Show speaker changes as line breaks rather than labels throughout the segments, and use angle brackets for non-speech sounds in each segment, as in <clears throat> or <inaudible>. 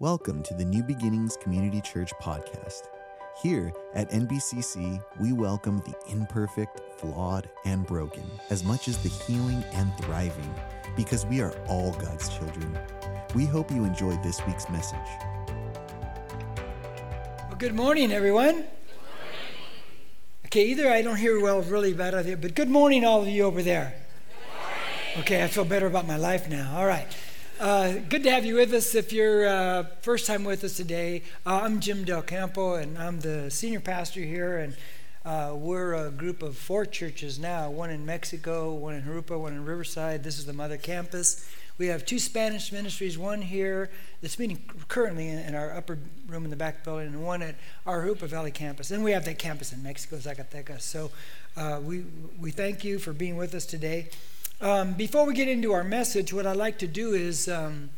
Welcome to the New Beginnings Community Church podcast. Here at NBCC, we welcome the imperfect, flawed, and broken as much as the healing and thriving because we are all God's children. We hope you enjoyed this week's message.
Well, good morning, everyone. Okay, either I don't hear well really bad out there, but good morning, all of you over there. Okay, I feel better about my life now. All right. Uh, good to have you with us. If you're uh, first time with us today, uh, I'm Jim Del Campo, and I'm the senior pastor here. And uh, we're a group of four churches now: one in Mexico, one in Jurupa, one in Riverside. This is the mother campus. We have two Spanish ministries, one here that's meeting currently in, in our upper room in the back building, and one at our Jurupa Valley campus. And we have that campus in Mexico, Zacatecas. So uh, we we thank you for being with us today. Um, before we get into our message, what I'd like to do is um,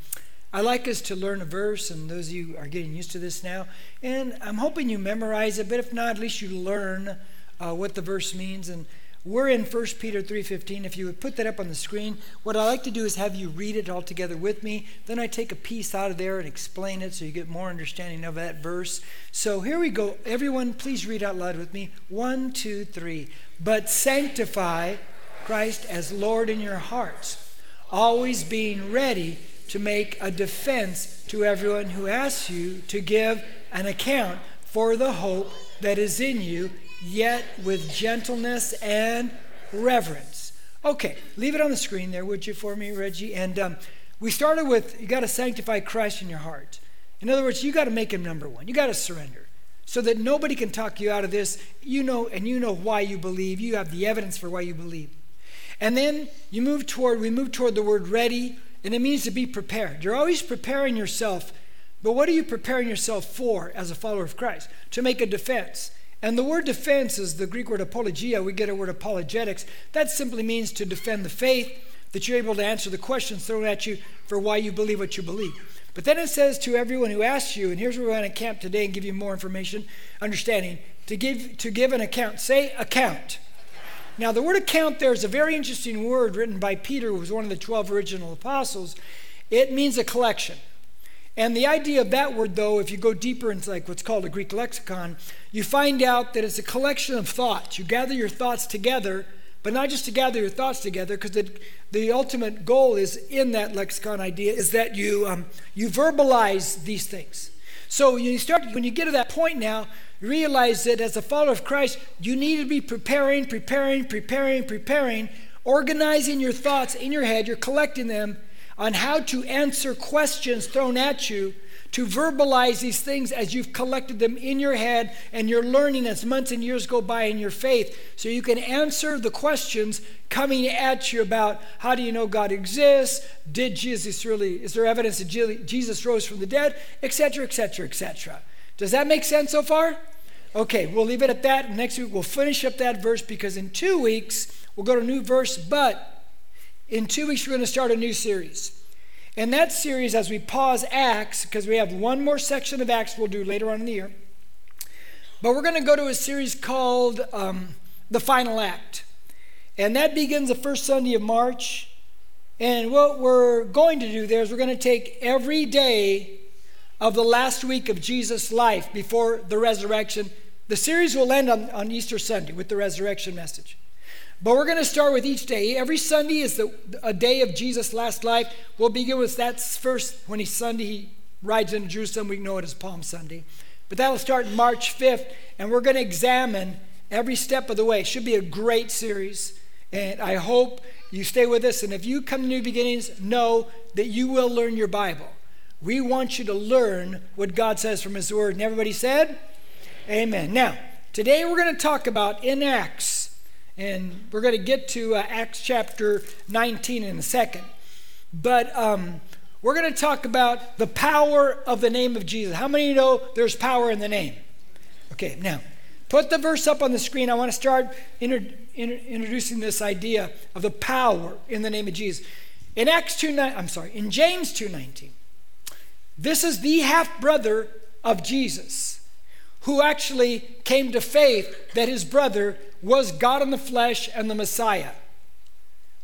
I like us to learn a verse, and those of you are getting used to this now. And I'm hoping you memorize it, but if not, at least you learn uh, what the verse means. And we're in 1 Peter 3:15. If you would put that up on the screen, what I like to do is have you read it all together with me. Then I take a piece out of there and explain it so you get more understanding of that verse. So here we go. Everyone, please read out loud with me. One, two, three. But sanctify Christ as Lord in your hearts, always being ready to make a defense to everyone who asks you to give an account for the hope that is in you, yet with gentleness and reverence. Okay, leave it on the screen there, would you, for me, Reggie? And um, we started with you got to sanctify Christ in your heart. In other words, you got to make him number one. You got to surrender so that nobody can talk you out of this. You know, and you know why you believe. You have the evidence for why you believe. And then you move toward, we move toward the word ready, and it means to be prepared. You're always preparing yourself, but what are you preparing yourself for as a follower of Christ? To make a defense. And the word defense is the Greek word apologia. We get a word apologetics. That simply means to defend the faith, that you're able to answer the questions thrown at you for why you believe what you believe. But then it says to everyone who asks you, and here's where we're going to camp today and give you more information, understanding, to give, to give an account. Say account. Now, the word account there is a very interesting word written by Peter, who was one of the 12 original apostles. It means a collection. And the idea of that word, though, if you go deeper into like what's called a Greek lexicon, you find out that it's a collection of thoughts. You gather your thoughts together, but not just to gather your thoughts together, because the, the ultimate goal is in that lexicon idea is that you um, you verbalize these things. So you start when you get to that point now, realize that as a follower of Christ, you need to be preparing, preparing, preparing, preparing, organizing your thoughts in your head. You're collecting them on how to answer questions thrown at you, to verbalize these things as you've collected them in your head and you're learning as months and years go by in your faith. So you can answer the questions coming at you about how do you know God exists? Did Jesus really, is there evidence that Jesus rose from the dead? Etc., etc., etc. Does that make sense so far? Okay, we'll leave it at that. Next week we'll finish up that verse because in two weeks we'll go to a new verse, but in two weeks we're going to start a new series. And that series, as we pause Acts, because we have one more section of Acts we'll do later on in the year, but we're going to go to a series called um, The Final Act. And that begins the first Sunday of March. And what we're going to do there is we're going to take every day of the last week of Jesus' life before the resurrection. The series will end on, on Easter Sunday with the resurrection message. But we're going to start with each day. Every Sunday is the, a day of Jesus' last life. We'll begin with that first, when he's Sunday, he rides into Jerusalem. We know it as Palm Sunday. But that'll start March 5th, and we're going to examine every step of the way. It should be a great series, and I hope you stay with us. And if you come to New Beginnings, know that you will learn your Bible. We want you to learn what God says from His Word. And everybody said, Amen. Now, today we're going to talk about in Acts, and we're going to get to uh, Acts chapter 19 in a second. But um, we're going to talk about the power of the name of Jesus. How many know there's power in the name? Okay, now, put the verse up on the screen. I want to start inter- inter- introducing this idea of the power in the name of Jesus. In Acts 2, I'm sorry, in James 2.19, this is the half brother of Jesus who actually came to faith that his brother was God in the flesh and the Messiah.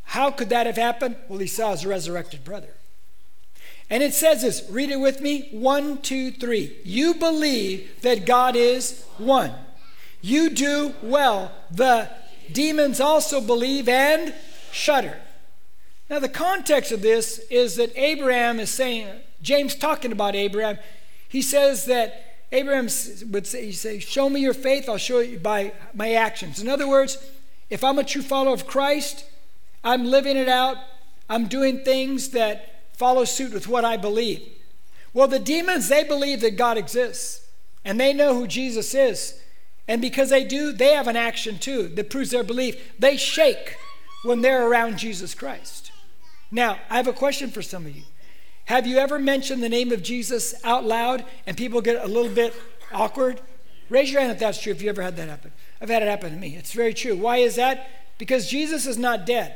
How could that have happened? Well, he saw his resurrected brother. And it says this read it with me one, two, three. You believe that God is one. You do well. The demons also believe and shudder. Now, the context of this is that Abraham is saying, James talking about Abraham, he says that Abraham would say, he say, Show me your faith, I'll show you by my actions. In other words, if I'm a true follower of Christ, I'm living it out, I'm doing things that follow suit with what I believe. Well, the demons, they believe that God exists, and they know who Jesus is. And because they do, they have an action too that proves their belief. They shake when they're around Jesus Christ. Now, I have a question for some of you. Have you ever mentioned the name of Jesus out loud and people get a little bit awkward? Raise your hand if that's true, if you ever had that happen. I've had it happen to me. It's very true. Why is that? Because Jesus is not dead.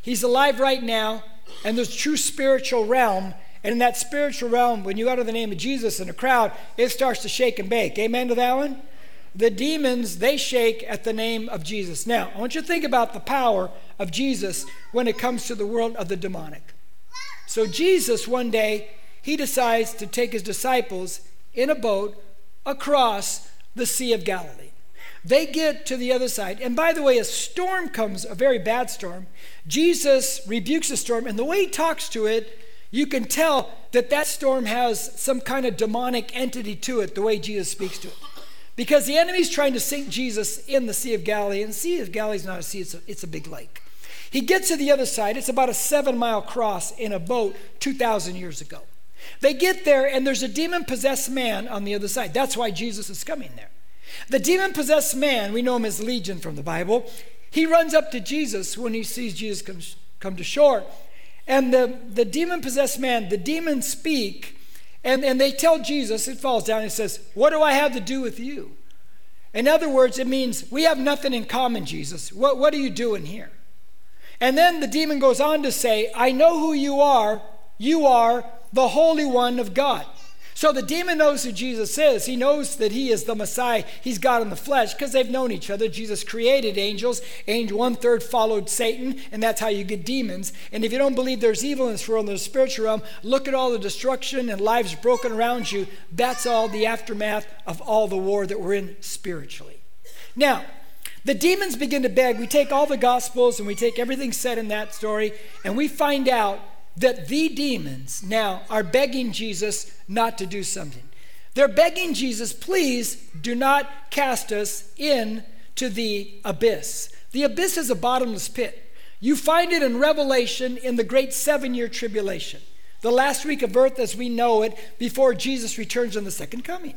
He's alive right now, and there's true spiritual realm. And in that spiritual realm, when you utter the name of Jesus in a crowd, it starts to shake and bake. Amen to that one? the demons, they shake at the name of Jesus. Now, I want you to think about the power of Jesus when it comes to the world of the demonic. So, Jesus, one day, he decides to take his disciples in a boat across the Sea of Galilee. They get to the other side. And by the way, a storm comes, a very bad storm. Jesus rebukes the storm, and the way he talks to it, you can tell that that storm has some kind of demonic entity to it, the way Jesus speaks to it. Because the enemy's trying to sink Jesus in the Sea of Galilee, and the Sea of Galilee is not a sea, it's a, it's a big lake. He gets to the other side. It's about a seven mile cross in a boat 2,000 years ago. They get there, and there's a demon possessed man on the other side. That's why Jesus is coming there. The demon possessed man, we know him as Legion from the Bible, he runs up to Jesus when he sees Jesus come, come to shore. And the, the demon possessed man, the demons speak, and, and they tell Jesus, it falls down and says, What do I have to do with you? In other words, it means we have nothing in common, Jesus. What, what are you doing here? And then the demon goes on to say, I know who you are. You are the Holy One of God. So the demon knows who Jesus is. He knows that he is the Messiah. He's God in the flesh because they've known each other. Jesus created angels. Angel one third followed Satan, and that's how you get demons. And if you don't believe there's evil in this world, in the spiritual realm, look at all the destruction and lives broken around you. That's all the aftermath of all the war that we're in spiritually. Now, the demons begin to beg. We take all the gospels and we take everything said in that story, and we find out that the demons now are begging Jesus not to do something. They're begging Jesus, please do not cast us into the abyss. The abyss is a bottomless pit. You find it in Revelation in the great seven year tribulation, the last week of earth as we know it before Jesus returns in the second coming.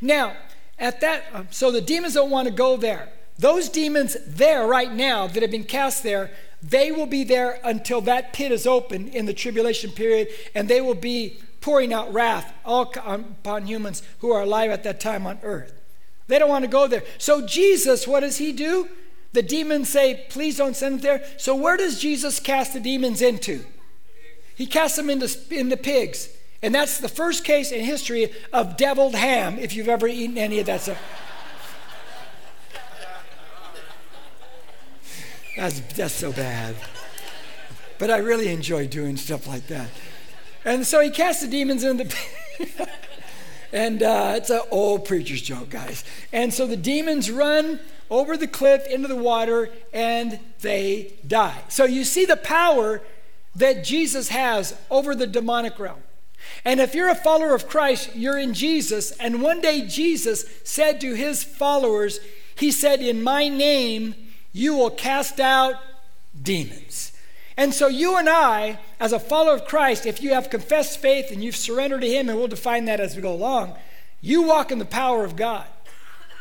Now, at that, so the demons don't want to go there. Those demons there right now that have been cast there, they will be there until that pit is open in the tribulation period, and they will be pouring out wrath all um, upon humans who are alive at that time on earth. They don't want to go there. So, Jesus, what does he do? The demons say, Please don't send them there. So, where does Jesus cast the demons into? He casts them into, into pigs. And that's the first case in history of deviled ham, if you've ever eaten any of that stuff. That's, that's so bad. But I really enjoy doing stuff like that. And so he cast the demons into the. <laughs> and uh, it's an old preacher's joke, guys. And so the demons run over the cliff into the water and they die. So you see the power that Jesus has over the demonic realm. And if you're a follower of Christ, you're in Jesus. And one day Jesus said to his followers, He said, In my name, you will cast out demons. And so, you and I, as a follower of Christ, if you have confessed faith and you've surrendered to Him, and we'll define that as we go along, you walk in the power of God.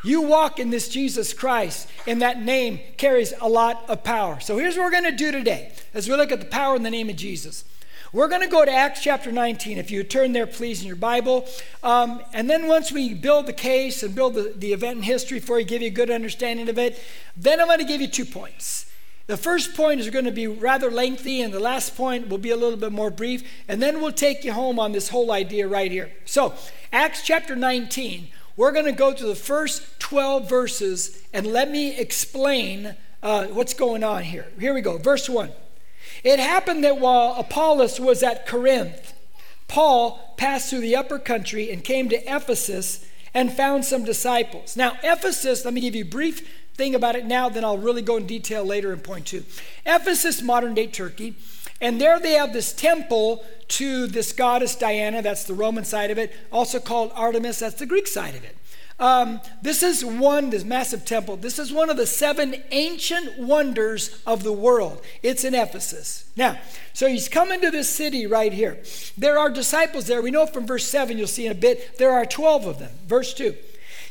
You walk in this Jesus Christ, and that name carries a lot of power. So, here's what we're going to do today as we look at the power in the name of Jesus. We're going to go to Acts chapter 19. If you turn there, please, in your Bible. Um, and then once we build the case and build the, the event in history for you, give you a good understanding of it, then I'm going to give you two points. The first point is going to be rather lengthy, and the last point will be a little bit more brief, and then we'll take you home on this whole idea right here. So, Acts chapter 19, we're going to go to the first 12 verses, and let me explain uh, what's going on here. Here we go. Verse 1. It happened that while Apollos was at Corinth, Paul passed through the upper country and came to Ephesus and found some disciples. Now, Ephesus, let me give you a brief thing about it now, then I'll really go in detail later in point two. Ephesus, modern day Turkey, and there they have this temple to this goddess Diana, that's the Roman side of it, also called Artemis, that's the Greek side of it. Um, this is one, this massive temple, this is one of the seven ancient wonders of the world. It's in Ephesus. Now, so he's coming to this city right here. There are disciples there. We know from verse 7, you'll see in a bit, there are 12 of them. Verse 2.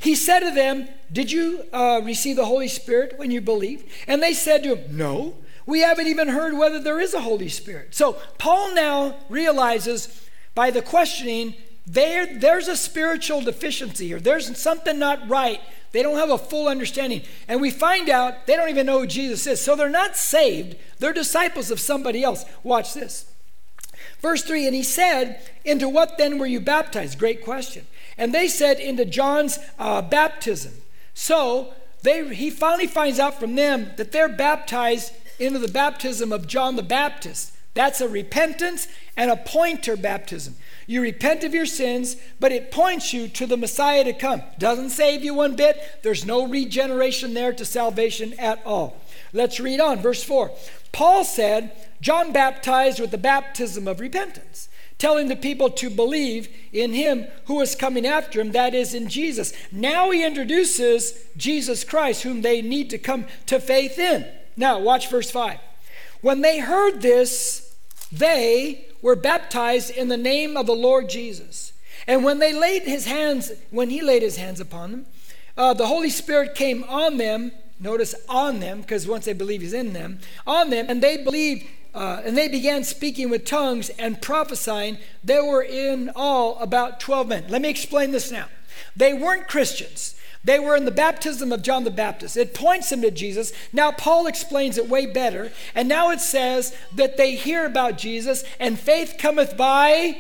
He said to them, Did you uh, receive the Holy Spirit when you believed? And they said to him, No. We haven't even heard whether there is a Holy Spirit. So Paul now realizes by the questioning there, there's a spiritual deficiency here. There's something not right. They don't have a full understanding. And we find out they don't even know who Jesus is. So they're not saved, they're disciples of somebody else. Watch this. Verse 3 And he said, Into what then were you baptized? Great question. And they said, Into John's uh, baptism. So they, he finally finds out from them that they're baptized into the baptism of John the Baptist. That's a repentance and a pointer baptism. You repent of your sins, but it points you to the Messiah to come. Doesn't save you one bit. There's no regeneration there to salvation at all. Let's read on. Verse 4. Paul said, John baptized with the baptism of repentance, telling the people to believe in him who was coming after him, that is, in Jesus. Now he introduces Jesus Christ, whom they need to come to faith in. Now, watch verse 5. When they heard this, they were baptized in the name of the Lord Jesus. And when they laid his hands, when he laid his hands upon them, uh, the Holy Spirit came on them. Notice on them, because once they believe he's in them, on them, and they believed, uh, and they began speaking with tongues and prophesying. There were in all about 12 men. Let me explain this now. They weren't Christians. They were in the baptism of John the Baptist. It points them to Jesus. Now, Paul explains it way better. And now it says that they hear about Jesus, and faith cometh by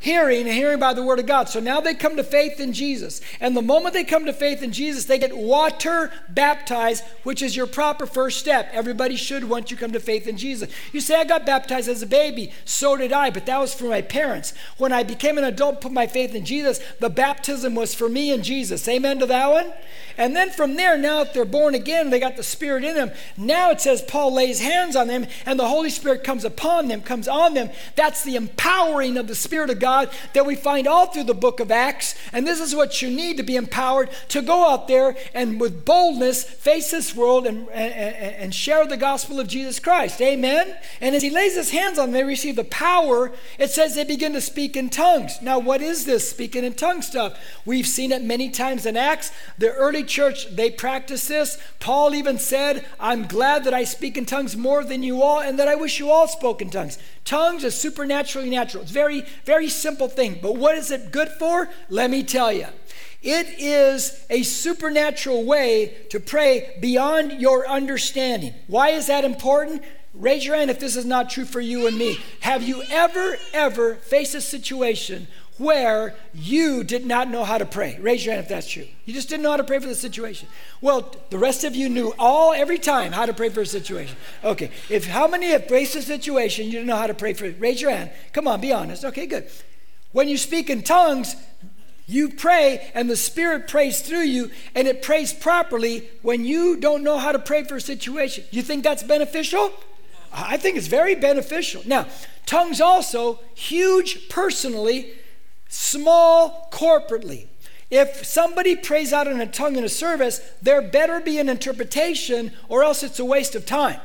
hearing and hearing by the word of God. So now they come to faith in Jesus. And the moment they come to faith in Jesus, they get water baptized, which is your proper first step. Everybody should once you come to faith in Jesus. You say, I got baptized as a baby. So did I, but that was for my parents. When I became an adult, put my faith in Jesus, the baptism was for me and Jesus. Amen to that one? And then from there, now if they're born again, they got the Spirit in them. Now it says Paul lays hands on them and the Holy Spirit comes upon them, comes on them. That's the empowering of the Spirit of God that we find all through the book of Acts. And this is what you need to be empowered to go out there and with boldness face this world and, and, and share the gospel of Jesus Christ. Amen? And as he lays his hands on them, they receive the power. It says they begin to speak in tongues. Now, what is this speaking in tongues stuff? We've seen it many times in Acts. The early church, they practice this. Paul even said, I'm glad that I speak in tongues more than you all, and that I wish you all spoke in tongues. Tongues is supernaturally natural. It's very, very simple thing. But what is it good for? Let me tell you. It is a supernatural way to pray beyond your understanding. Why is that important? Raise your hand if this is not true for you and me. Have you ever, ever faced a situation where you did not know how to pray. Raise your hand if that's true. You just didn't know how to pray for the situation. Well, the rest of you knew all every time how to pray for a situation. Okay. If how many have faced a situation you didn't know how to pray for it? Raise your hand. Come on, be honest. Okay, good. When you speak in tongues, you pray and the Spirit prays through you, and it prays properly when you don't know how to pray for a situation. You think that's beneficial? I think it's very beneficial. Now, tongues also, huge personally, small corporately. If somebody prays out in a tongue in a service, there better be an interpretation, or else it's a waste of time.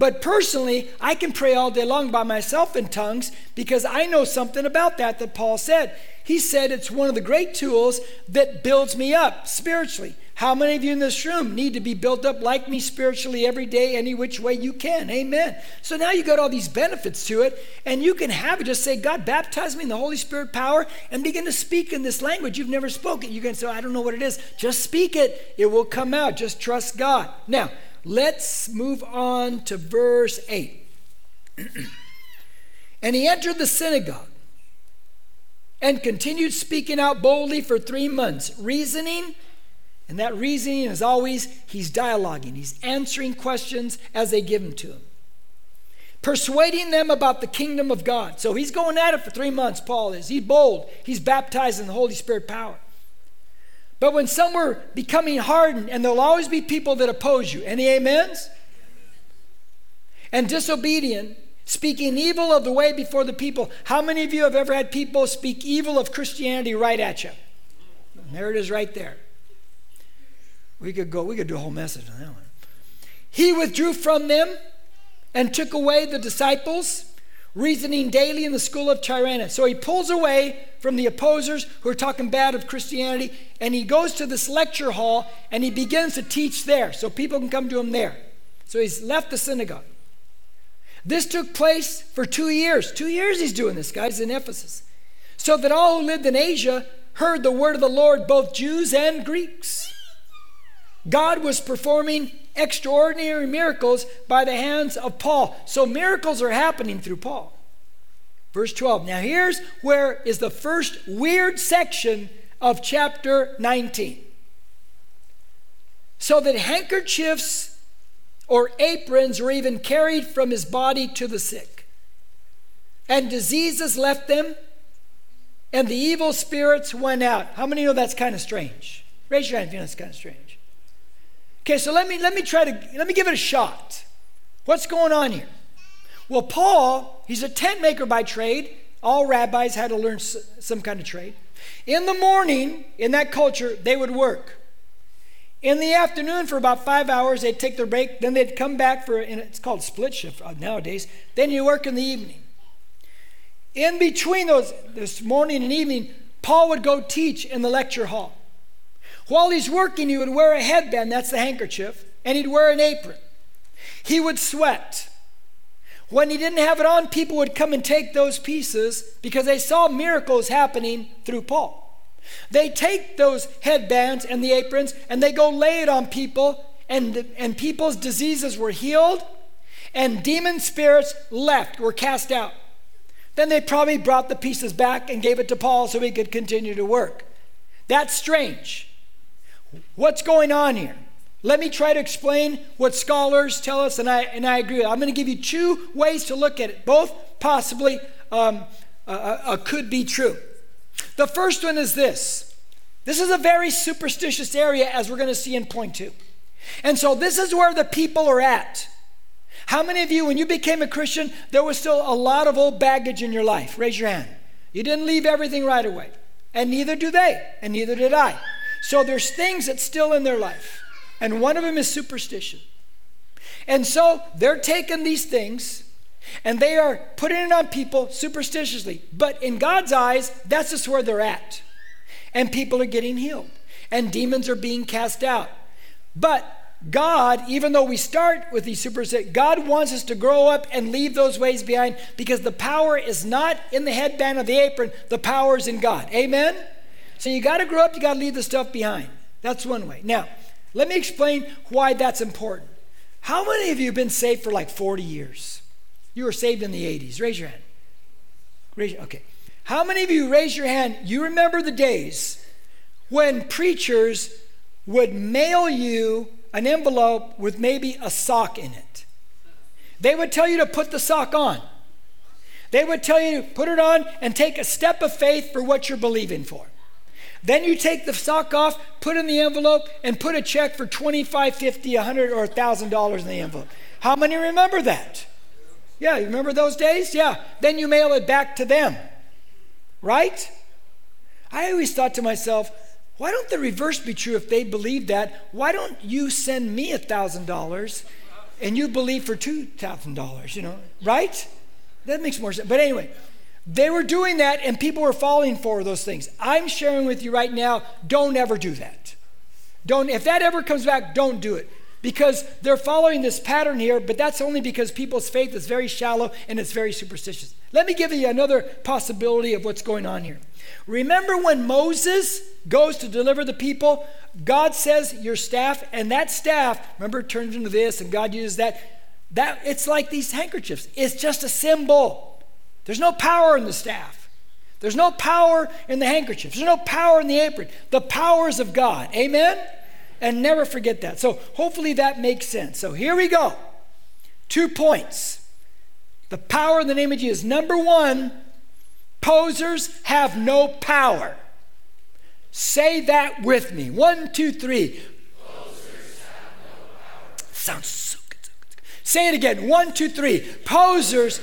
But personally, I can pray all day long by myself in tongues because I know something about that that Paul said. He said it's one of the great tools that builds me up spiritually. How many of you in this room need to be built up like me spiritually every day, any which way you can? Amen. So now you got all these benefits to it, and you can have it. Just say, God, baptize me in the Holy Spirit power, and begin to speak in this language you've never spoken. You can say, oh, I don't know what it is. Just speak it, it will come out. Just trust God. Now, let's move on to verse 8. <clears throat> and he entered the synagogue and continued speaking out boldly for three months, reasoning and that reasoning is always he's dialoguing, he's answering questions as they give them to him. persuading them about the kingdom of God. So he's going at it for three months, Paul is. He's bold, he's baptized in the Holy Spirit power. But when some were becoming hardened, and there'll always be people that oppose you, any amens? And disobedient, speaking evil of the way before the people. How many of you have ever had people speak evil of Christianity right at you? There it is right there. We could go, we could do a whole message on that one. He withdrew from them and took away the disciples, reasoning daily in the school of Tyrannus. So he pulls away from the opposers who are talking bad of Christianity, and he goes to this lecture hall and he begins to teach there so people can come to him there. So he's left the synagogue. This took place for two years. Two years he's doing this, guys, in Ephesus. So that all who lived in Asia heard the word of the Lord, both Jews and Greeks. God was performing extraordinary miracles by the hands of Paul. So miracles are happening through Paul. Verse 12. Now here's where is the first weird section of chapter 19. So that handkerchiefs or aprons were even carried from his body to the sick. And diseases left them, and the evil spirits went out. How many know that's kind of strange? Raise your hand if you know that's kind of strange. Okay, so let me let me try to let me give it a shot. What's going on here? Well, Paul, he's a tent maker by trade. All rabbis had to learn some kind of trade. In the morning, in that culture, they would work. In the afternoon, for about five hours, they'd take their break. Then they'd come back for, and it's called split shift uh, nowadays. Then you work in the evening. In between those, this morning and evening, Paul would go teach in the lecture hall. While he's working, he would wear a headband, that's the handkerchief, and he'd wear an apron. He would sweat. When he didn't have it on, people would come and take those pieces because they saw miracles happening through Paul. They take those headbands and the aprons and they go lay it on people, and, and people's diseases were healed, and demon spirits left, were cast out. Then they probably brought the pieces back and gave it to Paul so he could continue to work. That's strange. What's going on here? Let me try to explain what scholars tell us, and I, and I agree. I'm going to give you two ways to look at it. Both possibly um, uh, uh, could be true. The first one is this this is a very superstitious area, as we're going to see in point two. And so, this is where the people are at. How many of you, when you became a Christian, there was still a lot of old baggage in your life? Raise your hand. You didn't leave everything right away. And neither do they, and neither did I. So there's things that's still in their life. And one of them is superstition. And so they're taking these things and they are putting it on people superstitiously. But in God's eyes, that's just where they're at. And people are getting healed and demons are being cast out. But God, even though we start with these superstitions, God wants us to grow up and leave those ways behind because the power is not in the headband of the apron, the power is in God. Amen? So you got to grow up, you got to leave the stuff behind. That's one way. Now, let me explain why that's important. How many of you have been saved for like 40 years? You were saved in the 80s. Raise your hand. Raise, okay. How many of you raise your hand? You remember the days when preachers would mail you an envelope with maybe a sock in it. They would tell you to put the sock on. They would tell you to put it on and take a step of faith for what you're believing for. Then you take the sock off, put in the envelope, and put a check for $25, 50 100, or $1,000 in the envelope. How many remember that? Yeah, you remember those days? Yeah. Then you mail it back to them. Right? I always thought to myself, why don't the reverse be true if they believe that? Why don't you send me $1,000 and you believe for $2,000, you know? Right? That makes more sense. But anyway, they were doing that and people were falling for those things. I'm sharing with you right now, don't ever do that. Don't if that ever comes back, don't do it. Because they're following this pattern here, but that's only because people's faith is very shallow and it's very superstitious. Let me give you another possibility of what's going on here. Remember when Moses goes to deliver the people, God says your staff, and that staff, remember, it turns into this, and God uses that. That it's like these handkerchiefs. It's just a symbol. There's no power in the staff. There's no power in the handkerchief. There's no power in the apron. The powers of God. Amen? And never forget that. So hopefully that makes sense. So here we go. Two points. The power in the name of Jesus. Number one, posers have no power. Say that with me. One, two, three. Sounds so good, so good. Say it again. One, two, three. Posers,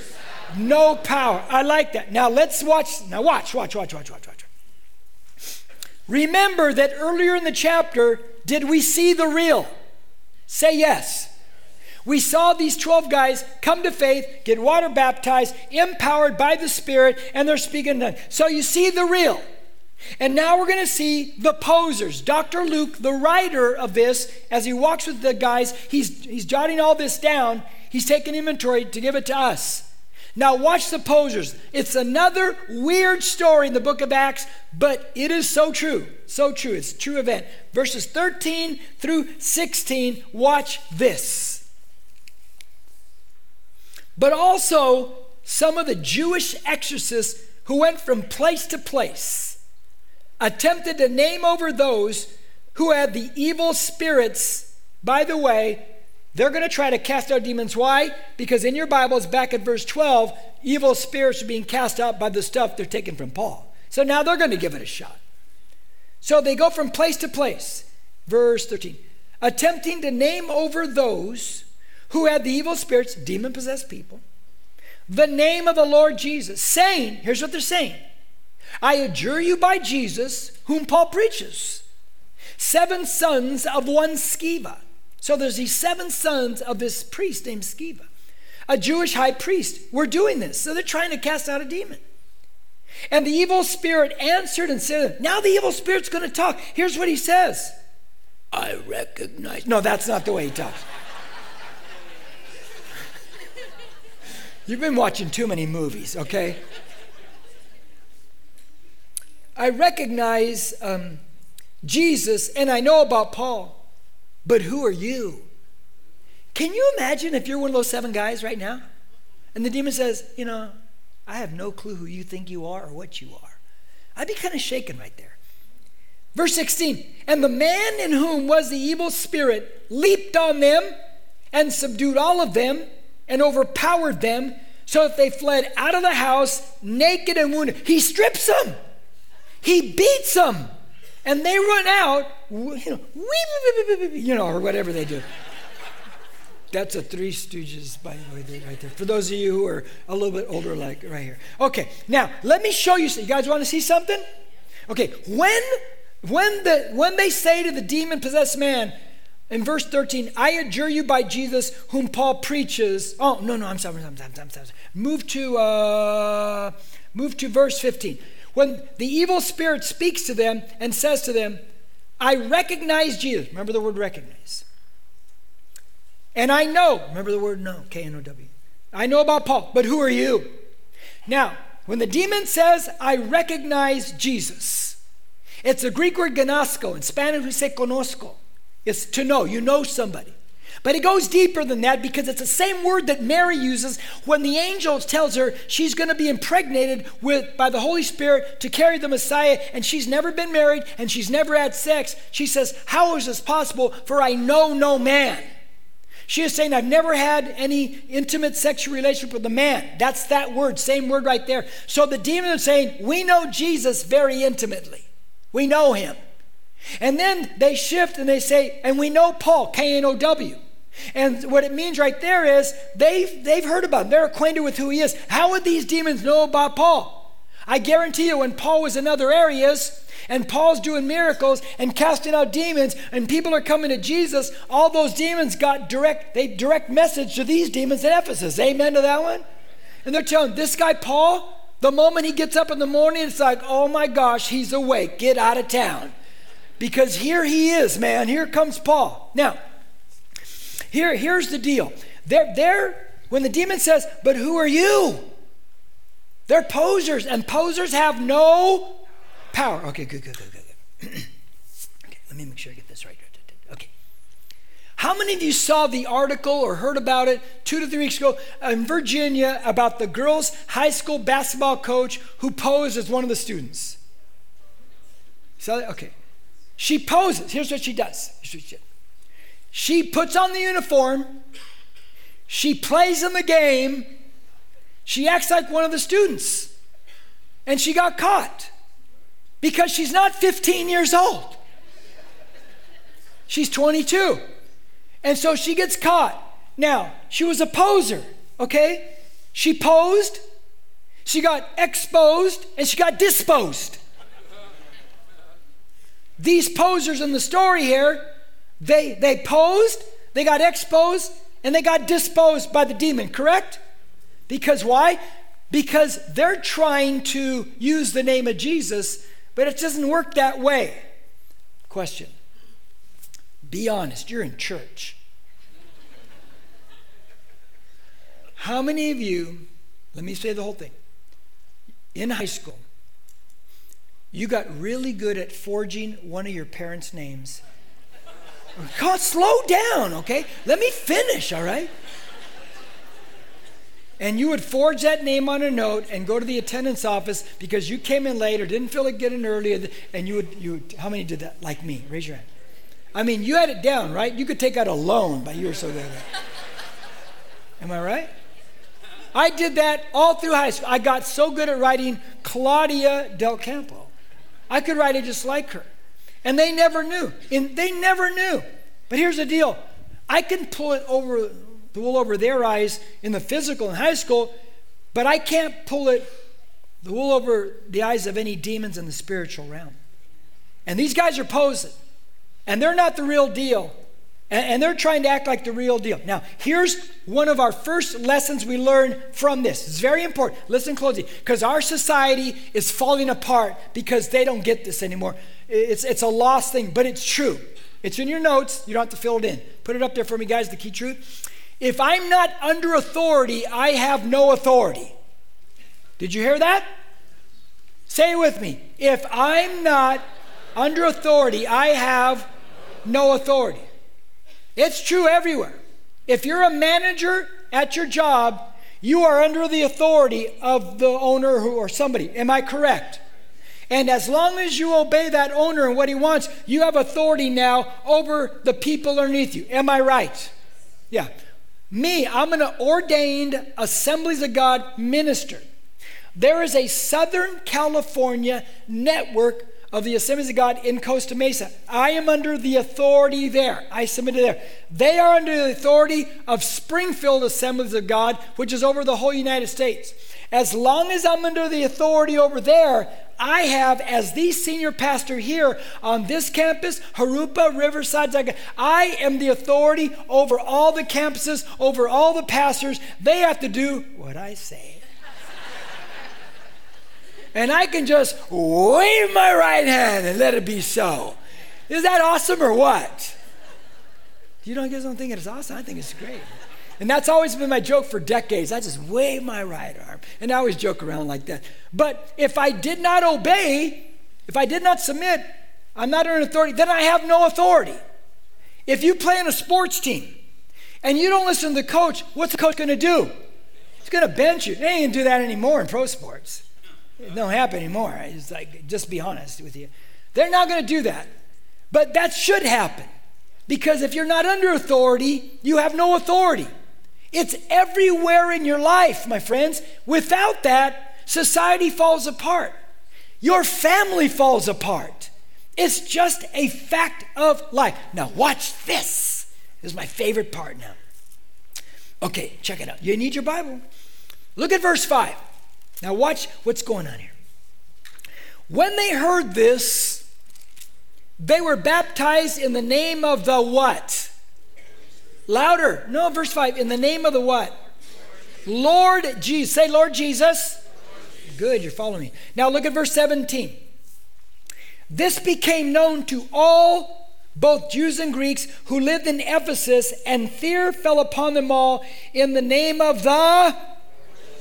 no power. I like that. Now let's watch. Now watch, watch, watch, watch, watch, watch. Remember that earlier in the chapter, did we see the real? Say yes. We saw these 12 guys come to faith, get water baptized, empowered by the Spirit, and they're speaking. So you see the real. And now we're going to see the posers. Dr. Luke, the writer of this, as he walks with the guys, he's, he's jotting all this down. He's taking inventory to give it to us. Now, watch the posers. It's another weird story in the book of Acts, but it is so true. So true. It's a true event. Verses 13 through 16, watch this. But also, some of the Jewish exorcists who went from place to place attempted to name over those who had the evil spirits. By the way, they're going to try to cast out demons. Why? Because in your Bibles, back at verse 12, evil spirits are being cast out by the stuff they're taking from Paul. So now they're going to give it a shot. So they go from place to place. Verse 13 attempting to name over those who had the evil spirits, demon possessed people, the name of the Lord Jesus, saying, here's what they're saying I adjure you by Jesus, whom Paul preaches, seven sons of one Sceva so there's these seven sons of this priest named Sceva, a Jewish high priest. We're doing this. So they're trying to cast out a demon. And the evil spirit answered and said, Now the evil spirit's going to talk. Here's what he says I recognize. No, that's not the way he talks. You've been watching too many movies, okay? I recognize um, Jesus and I know about Paul. But who are you? Can you imagine if you're one of those seven guys right now? And the demon says, You know, I have no clue who you think you are or what you are. I'd be kind of shaken right there. Verse 16 And the man in whom was the evil spirit leaped on them and subdued all of them and overpowered them so that they fled out of the house naked and wounded. He strips them, he beats them and they run out, you know, you know, or whatever they do. That's a Three Stooges, by the way, right there. For those of you who are a little bit older, like right here. Okay, now let me show you. You guys want to see something? Okay, when when the when they say to the demon possessed man in verse 13, I adjure you by Jesus whom Paul preaches. Oh no no I'm sorry I'm sorry I'm sorry. Move to uh, move to verse 15. When the evil spirit speaks to them and says to them, I recognize Jesus. Remember the word recognize. And I know, remember the word know, K N O W. I know about Paul, but who are you? Now, when the demon says, I recognize Jesus, it's a Greek word gnosko. In Spanish, we say conozco. It's to know. You know somebody. But it goes deeper than that because it's the same word that Mary uses when the angel tells her she's going to be impregnated with by the Holy Spirit to carry the Messiah and she's never been married and she's never had sex. She says, "How is this possible? For I know no man." She is saying, I've never had any intimate sexual relationship with a man. That's that word, same word right there. So the demon is saying, We know Jesus very intimately. We know him. And then they shift and they say, And we know Paul, K N O W. And what it means right there is they've, they've heard about him. They're acquainted with who he is. How would these demons know about Paul? I guarantee you, when Paul was in other areas and Paul's doing miracles and casting out demons and people are coming to Jesus, all those demons got direct, they direct message to these demons in Ephesus. Amen to that one? And they're telling this guy, Paul, the moment he gets up in the morning, it's like, oh my gosh, he's awake. Get out of town. Because here he is, man. Here comes Paul. Now, here, here's the deal. They're, they're, when the demon says, But who are you? They're posers, and posers have no power. Okay, good, good, good, good, good. <clears throat> okay, let me make sure I get this right. Okay. How many of you saw the article or heard about it two to three weeks ago in Virginia about the girls' high school basketball coach who posed as one of the students? Saw that? Okay. She poses. Here's what she does. She puts on the uniform, she plays in the game, She acts like one of the students. And she got caught because she's not 15 years old. She's 22. And so she gets caught. Now, she was a poser, okay? She posed, she got exposed, and she got disposed. These posers in the story here, they, they posed, they got exposed, and they got disposed by the demon, correct? Because why? Because they're trying to use the name of Jesus, but it doesn't work that way. Question Be honest, you're in church. How many of you, let me say the whole thing, in high school, you got really good at forging one of your parents' names. God, slow down, okay? Let me finish, all right? And you would forge that name on a note and go to the attendance office because you came in late or didn't feel like getting earlier. And you would, you would, how many did that? Like me? Raise your hand. I mean, you had it down, right? You could take out a loan, but you were so good. Am I right? I did that all through high school. I got so good at writing Claudia Del Campo. I could write it just like her. And they never knew. And they never knew. But here's the deal I can pull it over the wool over their eyes in the physical in high school, but I can't pull it the wool over the eyes of any demons in the spiritual realm. And these guys are posing, and they're not the real deal. And, they're trying to act like the real deal. Now, here's one of our first lessons we learn from this. It's very important. Listen closely, because our society is falling apart because they don't get this anymore. It's, it's a lost thing, but it's true. It's in your notes. You don't have to fill it in. Put it up there for me, guys, the key truth. If I'm not under authority, I have no authority. Did you hear that? Say it with me. If I'm not under authority, I have no authority. It's true everywhere. If you're a manager at your job, you are under the authority of the owner or somebody. Am I correct? And as long as you obey that owner and what he wants, you have authority now over the people underneath you. Am I right? Yeah. Me, I'm an ordained Assemblies of God minister. There is a Southern California network of the Assemblies of God in Costa Mesa. I am under the authority there. I submitted there. They are under the authority of Springfield Assemblies of God, which is over the whole United States. As long as I'm under the authority over there, I have, as the senior pastor here on this campus, Jurupa, Riverside, I am the authority over all the campuses, over all the pastors. They have to do what I say and I can just wave my right hand and let it be so. Is that awesome or what? You don't guys don't think it's awesome? I think it's great. And that's always been my joke for decades. I just wave my right arm. And I always joke around like that. But if I did not obey, if I did not submit, I'm not under authority, then I have no authority. If you play in a sports team and you don't listen to the coach, what's the coach going to do? He's going to bench you. They ain't do that anymore in pro sports. It don't happen anymore. It's like, just be honest with you. They're not going to do that. But that should happen. Because if you're not under authority, you have no authority. It's everywhere in your life, my friends. Without that, society falls apart. Your family falls apart. It's just a fact of life. Now, watch this. This is my favorite part now. Okay, check it out. You need your Bible. Look at verse 5. Now, watch what's going on here. When they heard this, they were baptized in the name of the what? Louder. No, verse 5. In the name of the what? Lord Jesus. Say, Lord Jesus. Good, you're following me. Now look at verse 17. This became known to all, both Jews and Greeks, who lived in Ephesus, and fear fell upon them all in the name of the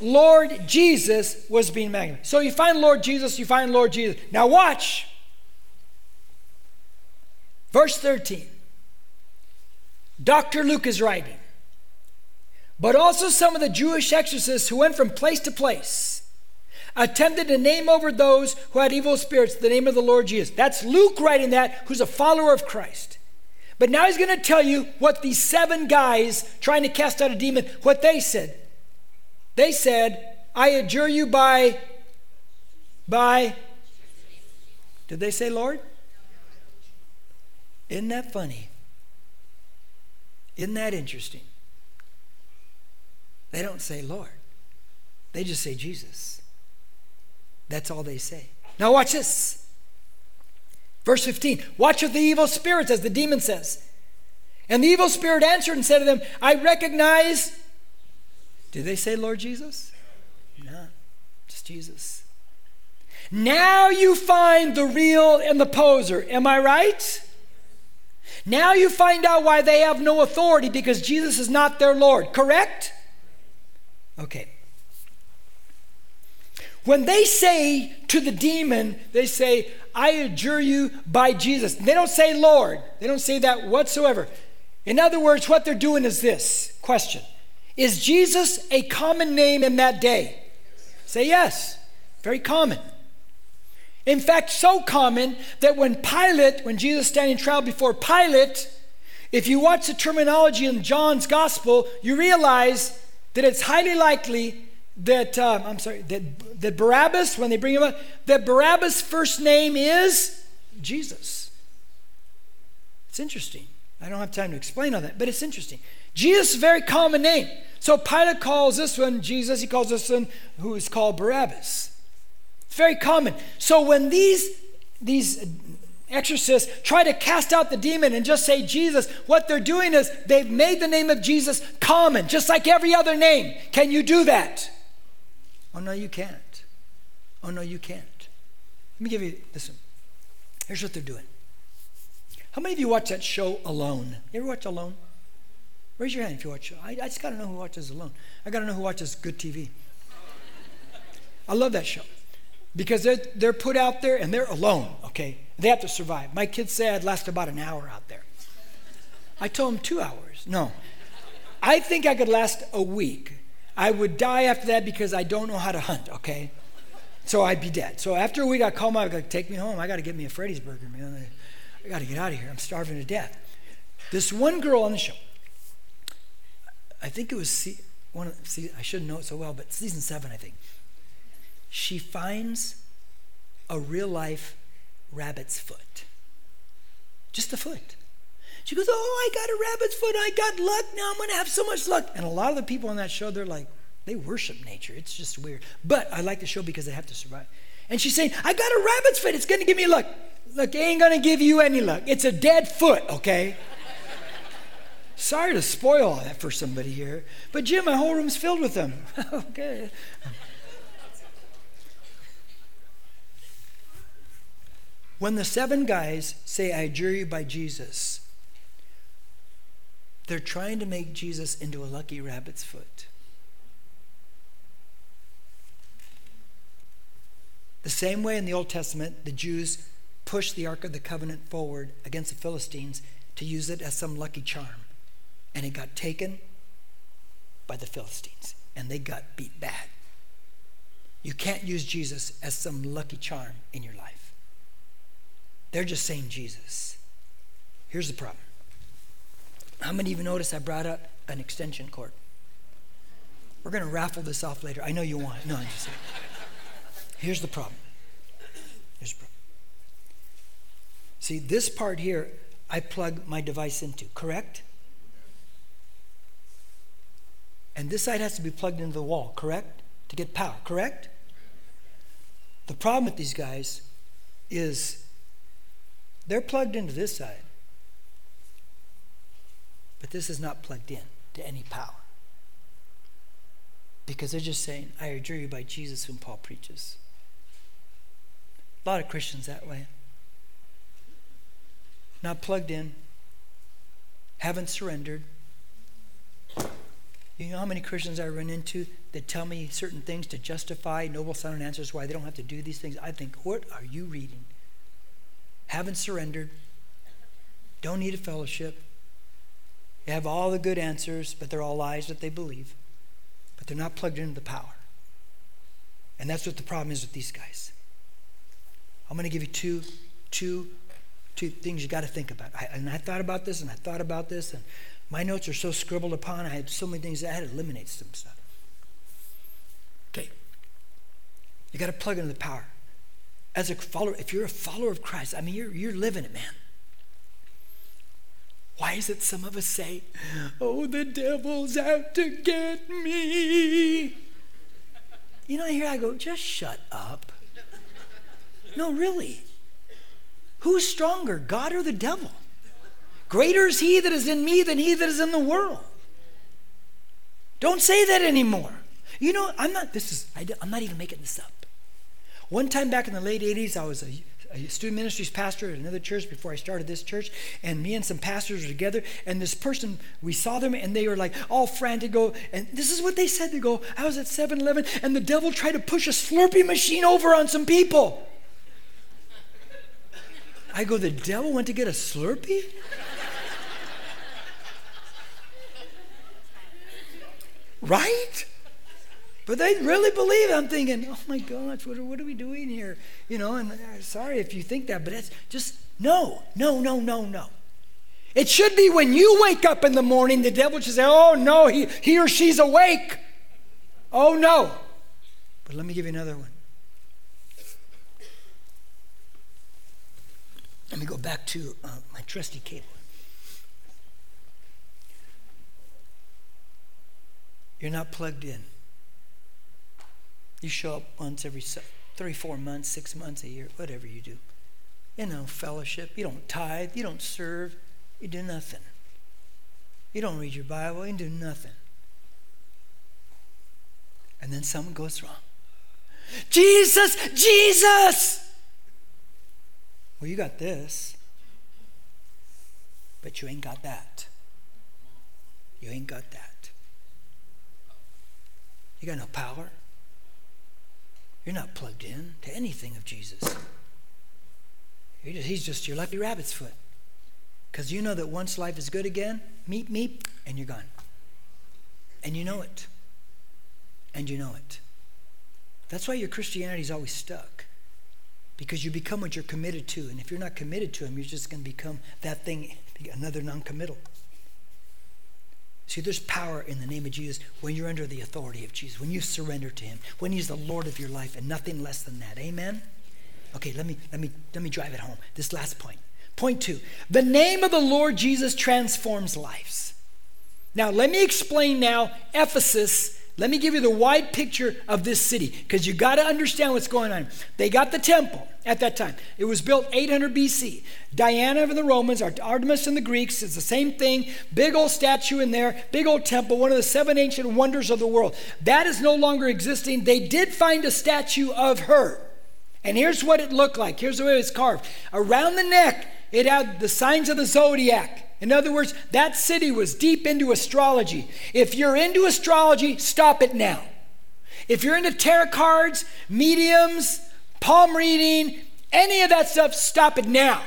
Lord Jesus was being magnified. So you find Lord Jesus, you find Lord Jesus. Now watch. Verse 13. Dr. Luke is writing. But also some of the Jewish exorcists who went from place to place attempted to name over those who had evil spirits the name of the Lord Jesus. That's Luke writing that, who's a follower of Christ. But now he's going to tell you what these seven guys trying to cast out a demon, what they said. They said, I adjure you by, by, did they say Lord? Isn't that funny? Isn't that interesting? They don't say Lord, they just say Jesus. That's all they say. Now, watch this. Verse 15 Watch what the evil spirits, as the demon says. And the evil spirit answered and said to them, I recognize. Did they say Lord Jesus? No, just Jesus. Now you find the real and the poser. Am I right? Now you find out why they have no authority because Jesus is not their Lord, correct? Okay. When they say to the demon, they say, I adjure you by Jesus. They don't say Lord. They don't say that whatsoever. In other words, what they're doing is this question Is Jesus a common name in that day? Say yes. Very common. In fact, so common that when Pilate, when Jesus standing trial before Pilate, if you watch the terminology in John's gospel, you realize that it's highly likely that, uh, I'm sorry, that, that Barabbas, when they bring him up, that Barabbas' first name is Jesus. It's interesting. I don't have time to explain all that, but it's interesting. Jesus is a very common name. So Pilate calls this one Jesus, he calls this one who is called Barabbas. It's very common. So when these, these exorcists try to cast out the demon and just say Jesus, what they're doing is they've made the name of Jesus common, just like every other name. Can you do that? Oh, no, you can't. Oh, no, you can't. Let me give you, listen. Here's what they're doing. How many of you watch that show Alone? You ever watch Alone? Raise your hand if you watch. I, I just got to know who watches Alone. I got to know who watches good TV. I love that show because they're, they're put out there and they're alone, okay? They have to survive. My kids say I'd last about an hour out there. I told them two hours. No. I think I could last a week I would die after that because I don't know how to hunt, okay? So I'd be dead. So after a week, I call my, I go, take me home. I got to get me a Freddy's burger, man. I, I got to get out of here. I'm starving to death. This one girl on the show, I think it was one. Of, see, I shouldn't know it so well, but season seven, I think. She finds a real life rabbit's foot, just a foot. She goes, Oh, I got a rabbit's foot. I got luck. Now I'm going to have so much luck. And a lot of the people on that show, they're like, they worship nature. It's just weird. But I like the show because they have to survive. And she's saying, I got a rabbit's foot. It's going to give me luck. Look, it ain't going to give you any luck. It's a dead foot, okay? Sorry to spoil all that for somebody here. But Jim, my whole room's filled with them. <laughs> okay. When the seven guys say, I adjure you by Jesus, they're trying to make Jesus into a lucky rabbit's foot. The same way in the Old Testament, the Jews pushed the Ark of the Covenant forward against the Philistines to use it as some lucky charm. And it got taken by the Philistines, and they got beat bad. You can't use Jesus as some lucky charm in your life. They're just saying Jesus. Here's the problem how many of you notice I brought up an extension cord? We're going to raffle this off later. I know you want it. No, I'm just Here's the problem. Here's the problem. See, this part here, I plug my device into, correct? And this side has to be plugged into the wall, correct? To get power, correct? The problem with these guys is they're plugged into this side. But this is not plugged in to any power. Because they're just saying, I adjure you by Jesus whom Paul preaches. A lot of Christians that way. Not plugged in, haven't surrendered. You know how many Christians I run into that tell me certain things to justify noble sounding answers why they don't have to do these things? I think, what are you reading? Haven't surrendered, don't need a fellowship, they have all the good answers, but they're all lies that they believe. But they're not plugged into the power. And that's what the problem is with these guys. I'm going to give you two, two, two things you got to think about. I, and I thought about this, and I thought about this, and my notes are so scribbled upon. I had so many things that I had to eliminate some stuff. Okay, You got to plug into the power. As a follower, if you're a follower of Christ, I mean, you're, you're living it, man. Why is it some of us say, Oh, the devil's out to get me? You know, here I go, just shut up. No, really. Who's stronger, God or the devil? Greater is he that is in me than he that is in the world. Don't say that anymore. You know, I'm not, this is, I, am not even making this up. One time back in the late 80s, I was a, a, student ministries pastor at another church before I started this church, and me and some pastors were together, and this person, we saw them, and they were like all frantic, go, and this is what they said, they go, I was at 7-Eleven, and the devil tried to push a Slurpee machine over on some people. I go, the devil went to get a Slurpee? Right? But they really believe. I'm thinking, oh my gosh, what are, what are we doing here? You know, and uh, sorry if you think that, but it's just no, no, no, no, no. It should be when you wake up in the morning, the devil should say, oh no, he, he or she's awake. Oh no. But let me give you another one. Let me go back to uh, my trusty cable. You're not plugged in. You show up once every three, four months, six months, a year, whatever you do. You know, fellowship. You don't tithe. You don't serve. You do nothing. You don't read your Bible. You do nothing. And then something goes wrong. Jesus, Jesus! Well, you got this, but you ain't got that. You ain't got that. You got no power. You're not plugged in to anything of Jesus. Just, he's just your lucky rabbit's foot. Because you know that once life is good again, meet, meet, and you're gone. And you know it. And you know it. That's why your Christianity is always stuck. Because you become what you're committed to. And if you're not committed to Him, you're just going to become that thing, another non committal. See, there's power in the name of Jesus when you're under the authority of Jesus, when you surrender to Him, when He's the Lord of your life, and nothing less than that. Amen? Okay, let me let me let me drive it home. This last point. Point two. The name of the Lord Jesus transforms lives. Now, let me explain now Ephesus let me give you the wide picture of this city because you got to understand what's going on. They got the temple at that time. It was built 800 BC. Diana of the Romans, Artemis and the Greeks, it's the same thing. Big old statue in there, big old temple, one of the seven ancient wonders of the world. That is no longer existing. They did find a statue of her. And here's what it looked like. Here's the way it was carved. Around the neck, it had the signs of the zodiac. In other words, that city was deep into astrology. If you're into astrology, stop it now. If you're into tarot cards, mediums, palm reading, any of that stuff, stop it now.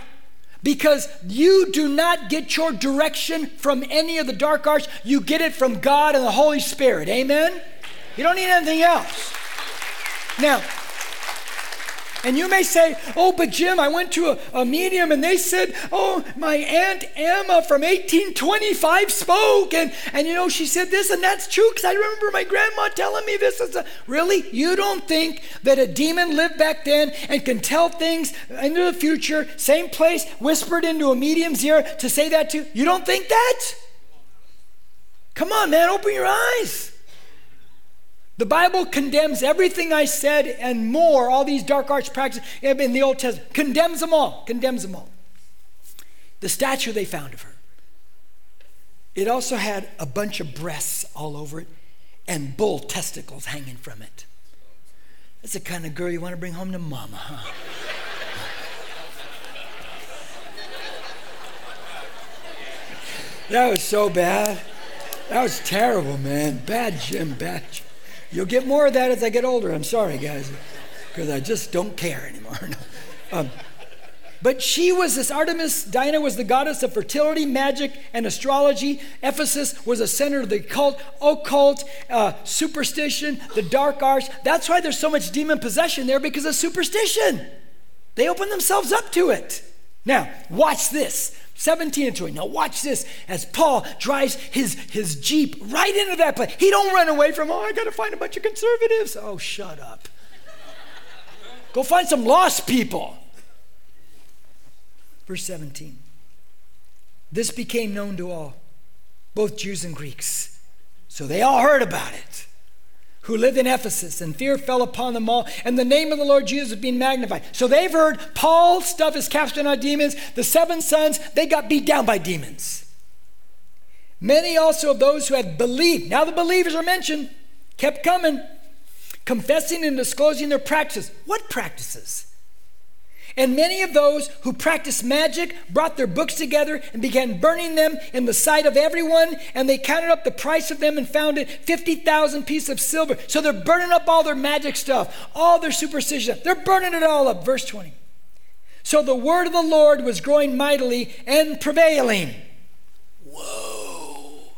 Because you do not get your direction from any of the dark arts, you get it from God and the Holy Spirit. Amen? You don't need anything else. Now, and you may say, Oh, but Jim, I went to a, a, medium and they said, Oh, my Aunt Emma from 1825 spoke. And, and you know, she said this, and that's true because I remember my grandma telling me this. A, really? You don't think that a demon lived back then and can tell things into the future, same place, whispered into a medium's ear to say that to? You don't think that? Come on, man, open your eyes. The Bible condemns everything I said and more, all these dark arts practices in the Old Testament, condemns them all, condemns them all. The statue they found of her. It also had a bunch of breasts all over it and bull testicles hanging from it. That's the kind of girl you want to bring home to mama, huh? that was so bad. That was terrible, man. Bad Jim, bad Jim. You'll get more of that as I get older. I'm sorry, guys, because I just don't care anymore. <laughs> um, but she was this Artemis, Diana was the goddess of fertility, magic, and astrology. Ephesus was a center of the cult, occult, uh, superstition, the dark arts. That's why there's so much demon possession there because of superstition. They open themselves up to it. Now, watch this. 17 and 20. Now watch this as Paul drives his, his Jeep right into that place. He don't run away from, oh, I got to find a bunch of conservatives. Oh, shut up. Go find some lost people. Verse 17. This became known to all, both Jews and Greeks. So they all heard about it who lived in Ephesus, and fear fell upon them all, and the name of the Lord Jesus was being magnified. So they've heard Paul's stuff is casting out demons. The seven sons, they got beat down by demons. Many also of those who had believed, now the believers are mentioned, kept coming, confessing and disclosing their practices. What practices? And many of those who practiced magic brought their books together and began burning them in the sight of everyone. And they counted up the price of them and found it 50,000 pieces of silver. So they're burning up all their magic stuff, all their superstition. They're burning it all up. Verse 20. So the word of the Lord was growing mightily and prevailing. Whoa.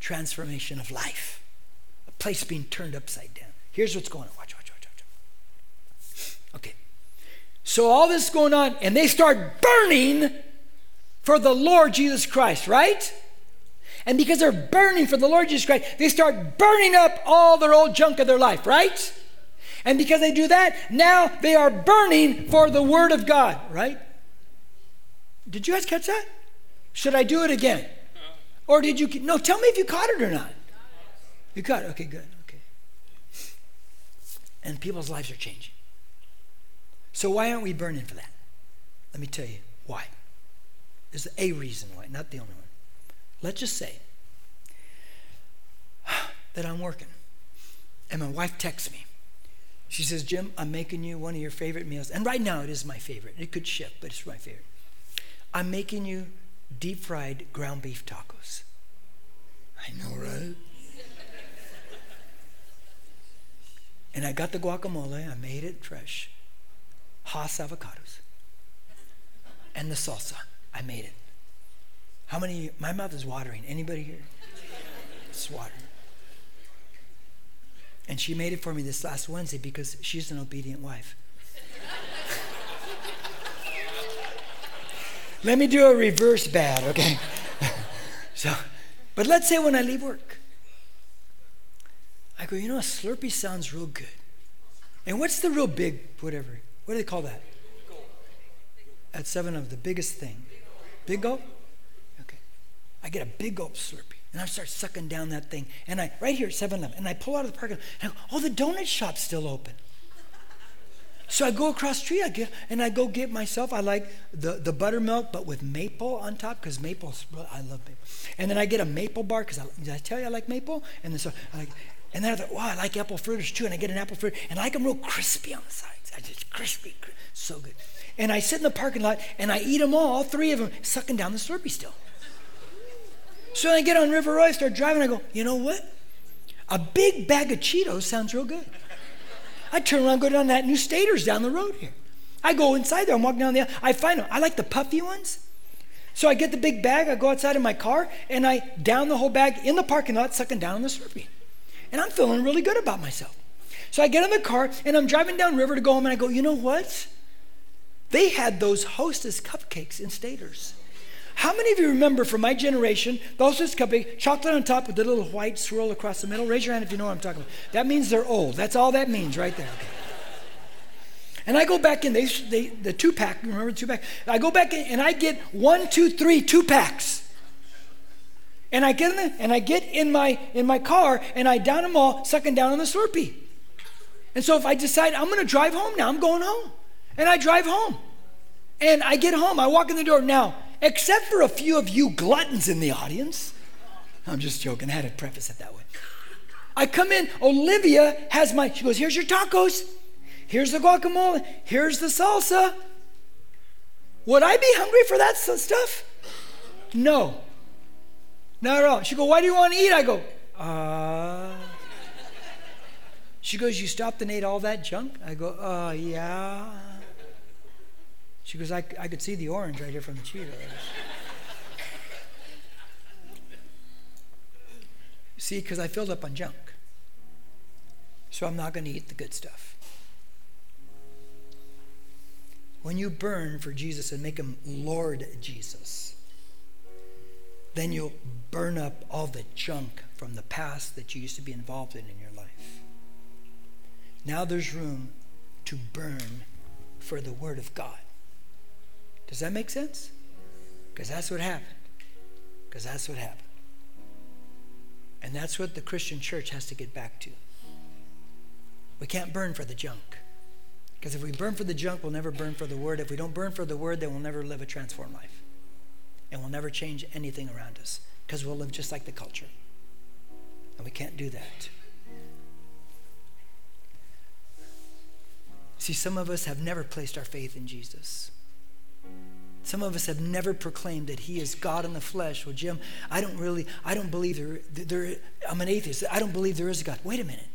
Transformation of life. A place being turned upside down. Here's what's going on. Watch. Okay. So all this is going on, and they start burning for the Lord Jesus Christ, right? And because they're burning for the Lord Jesus Christ, they start burning up all their old junk of their life, right? And because they do that, now they are burning for the Word of God, right? Did you guys catch that? Should I do it again? Or did you? No, tell me if you caught it or not. You caught it? Okay, good. Okay. And people's lives are changing. So, why aren't we burning for that? Let me tell you why. There's a reason why, not the only one. Let's just say <sighs> that I'm working and my wife texts me. She says, Jim, I'm making you one of your favorite meals. And right now it is my favorite. It could shift, but it's my favorite. I'm making you deep fried ground beef tacos. I know, right? and I got the guacamole, I made it fresh. Hass avocados. And the salsa. I made it. How many? My mouth is watering. Anybody here? It's watering. And she made it for me this last Wednesday because she's an obedient wife. Let me do a reverse bad, okay? <laughs> so, but let's say when I leave work, I go, you know, a Slurpee sounds real good. And what's the real big, whatever? What do they call that? At seven of the biggest thing. Big gulp? Okay. I get a big gulp Slurpee. And I start sucking down that thing. And I, right here at 7 Eleven, and I pull out of the parking lot, and I go, oh, the donut shop's still open. So I go across the street, I get, and I go get myself, I like the, the buttermilk, but with maple on top, because maple, I love maple. And then I get a maple bar, because I, did I tell you I like maple? And then so I like, and then I thought, wow, I like apple fritters too. And I get an apple fritter, and I like them real crispy on the sides. I just crispy, so good. And I sit in the parking lot and I eat them all, all three of them, sucking down the Slurpee still. So I get on River Road, I start driving, and I go, you know what? A big bag of Cheetos sounds real good. I turn around, go down that new Staters down the road here. I go inside there, I'm walking down the aisle, I find them. I like the puffy ones. So I get the big bag, I go outside in my car, and I down the whole bag in the parking lot, sucking down the Slurpee. And I'm feeling really good about myself. So I get in the car and I'm driving down river to go home and I go, you know what? They had those hostess cupcakes in Staters. How many of you remember from my generation, the hostess cupcake, chocolate on top with a little white swirl across the middle? Raise your hand if you know what I'm talking about. That means they're old. That's all that means right there. Okay. And I go back in, they, they, the two pack, remember the two pack? I go back in and I get one, two, three, two packs. And I get in the, and I get in my in my car and I down them all, sucking down on the Slurpee. And so if I decide I'm going to drive home now, I'm going home. And I drive home. And I get home, I walk in the door. Now, except for a few of you gluttons in the audience, I'm just joking, I had to preface it that way. I come in, Olivia has my, she goes, here's your tacos, here's the guacamole, here's the salsa. Would I be hungry for that stuff? No. Not at all. She go, why do you want to eat? I go, uh, she goes, You stopped and ate all that junk? I go, Uh, yeah. She goes, I, I could see the orange right here from the Cheetos. see, because I filled up on junk. So I'm not going to eat the good stuff. When you burn for Jesus and make him Lord Jesus, then you'll burn up all the junk from the past that you used to be involved in in your life. Now there's room to burn for the Word of God. Does that make sense? Because that's what happened. Because that's what happened. And that's what the Christian church has to get back to. We can't burn for the junk. Because if we burn for the junk, we'll never burn for the word. If we don't burn for the word, then we'll never live a transformed life. And we'll never change anything around us. Because we'll live just like the culture. And we can't do that. See, some of us have never placed our faith in Jesus. Some of us have never proclaimed that He is God in the flesh. Well, Jim, I don't really, I don't believe there, there I'm an atheist. I don't believe there is a God. Wait a minute.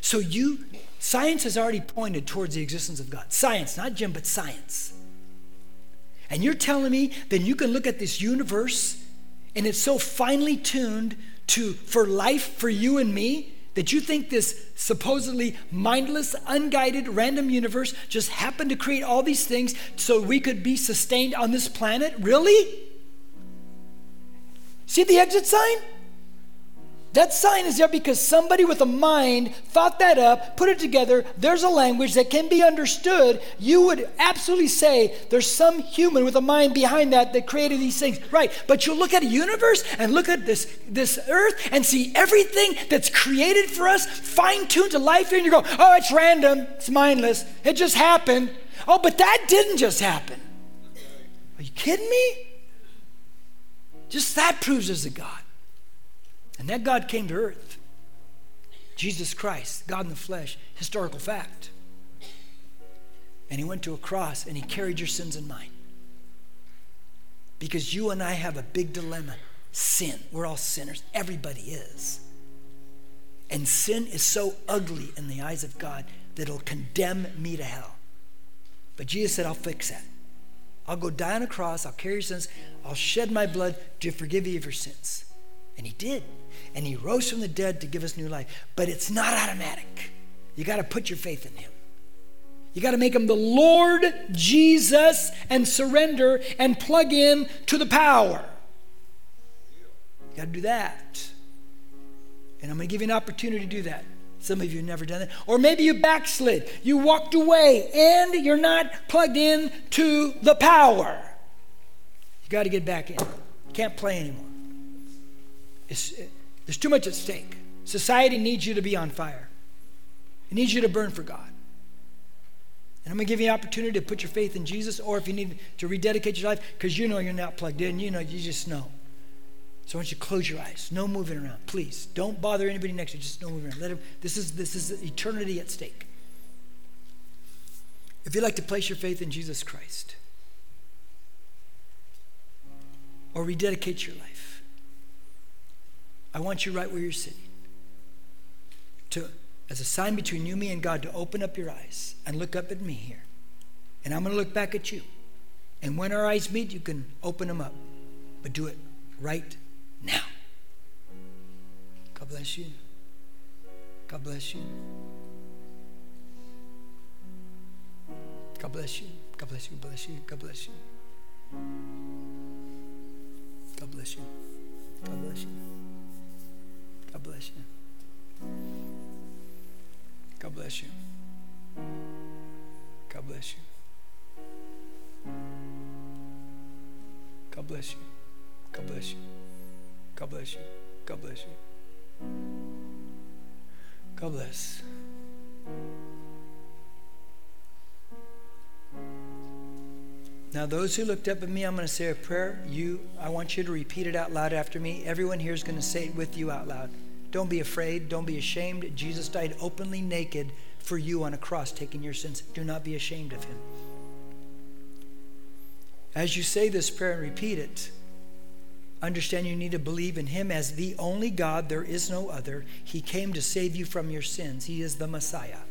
So you, science has already pointed towards the existence of God. Science, not Jim, but science. And you're telling me then you can look at this universe and it's so finely tuned to for life for you and me that you think this supposedly mindless, unguided, random universe just happened to create all these things so we could be sustained on this planet? Really? See the exit sign? That sign is there because somebody with a mind thought that up, put it together. There's a language that can be understood. You would absolutely say there's some human with a mind behind that that created these things. Right. But you look at a universe and look at this, this earth and see everything that's created for us, fine tuned to life here, and you go, oh, it's random, it's mindless, it just happened. Oh, but that didn't just happen. Are you kidding me? Just that proves there's a God. And that God came to earth. Jesus Christ, God in the flesh, historical fact. And he went to a cross and he carried your sins and mine. Because you and I have a big dilemma sin. We're all sinners. Everybody is. And sin is so ugly in the eyes of God that it'll condemn me to hell. But Jesus said, I'll fix that. I'll go die on a cross, I'll carry your sins, I'll shed my blood to forgive you of your sins. And he did and he rose from the dead to give us new life. But it's not automatic. You got to put your faith in him. You got to make him the Lord Jesus and surrender and plug in to the power. You got to do that. And I'm going to give you an opportunity to do that. Some of you have never done that. Or maybe you backslid. You walked away and you're not plugged in to the power. You got to get back in. You can't play anymore. It's, there's too much at stake. Society needs you to be on fire, it needs you to burn for God. And I'm going to give you an opportunity to put your faith in Jesus, or if you need to rededicate your life, because you know you're not plugged in, you know, you just know. So I want you to close your eyes. No moving around, please. Don't bother anybody next to you. Just no moving around. Let him, this is this is eternity at stake. If you'd like to place your faith in Jesus Christ, or rededicate your life, I want you right where you're sitting. To, as a sign between you, me, and God, to open up your eyes and look up at me here. And I'm going to look back at you. And when our eyes meet, you can open them up. But do it right now. God bless you. God bless you. God bless you. God bless you. Bless you. God bless you. God bless you. God bless you. God bless you. God bless you. God bless you. God bless you. God bless you. God bless you. God bless you. God bless. Now, those who looked up at me, I'm going to say a prayer. You, I want you to repeat it out loud after me. Everyone here is going to say it with you out loud. Don't be afraid. Don't be ashamed. Jesus died openly naked for you on a cross, taking your sins. Do not be ashamed of him. As you say this prayer and repeat it, understand you need to believe in him as the only God. There is no other. He came to save you from your sins. He is the Messiah.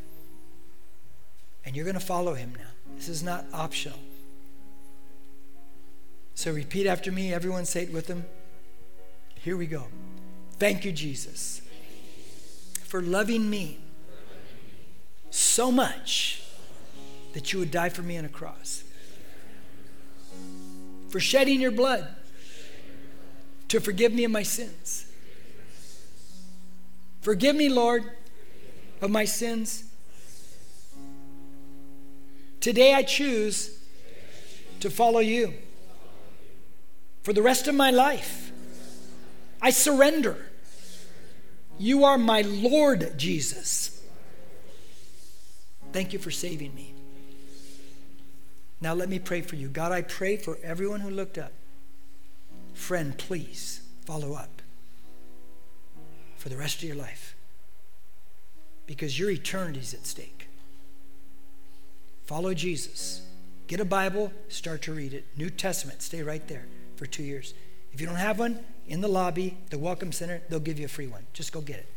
And you're going to follow him now. This is not optional. So repeat after me. Everyone say it with them. Here we go. Thank you, Jesus, for loving me so much that you would die for me on a cross, for shedding your blood to forgive me of my sins. Forgive me, Lord, of my sins. Today I choose to follow you for the rest of my life. I surrender. You are my Lord Jesus. Thank you for saving me. Now let me pray for you. God, I pray for everyone who looked up. Friend, please follow up for the rest of your life because your eternity is at stake. Follow Jesus. Get a Bible, start to read it. New Testament, stay right there for two years. If you don't have one, in the lobby, the Welcome Center, they'll give you a free one. Just go get it.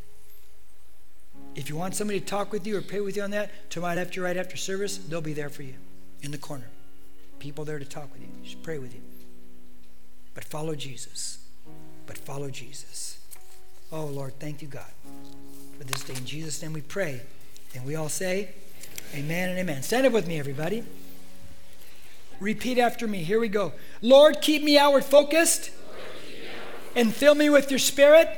If you want somebody to talk with you or pray with you on that, tomorrow after, right after service, they'll be there for you in the corner. People there to talk with you, just pray with you. But follow Jesus. But follow Jesus. Oh, Lord, thank you, God, for this day. In Jesus' name we pray. And we all say, Amen and amen. Stand up with me, everybody. Repeat after me. Here we go. Lord, keep me outward focused and fill me with your spirit.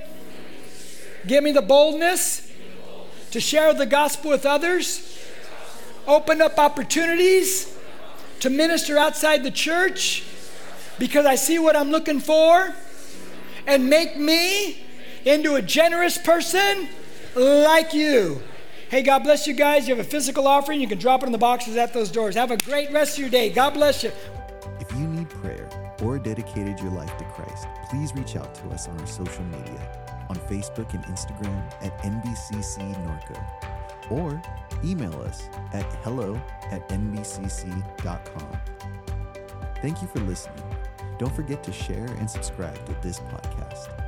Give me the boldness to share the gospel with others. Open up opportunities to minister outside the church because I see what I'm looking for. And make me into a generous person like you. Hey, God bless you guys. You have a physical offering. You can drop it in the boxes at those doors. Have a great rest of your day. God bless you.
If you need prayer or dedicated your life to Christ, please reach out to us on our social media on Facebook and Instagram at NBCC Norco or email us at hello at nbcc.com. Thank you for listening. Don't forget to share and subscribe to this podcast.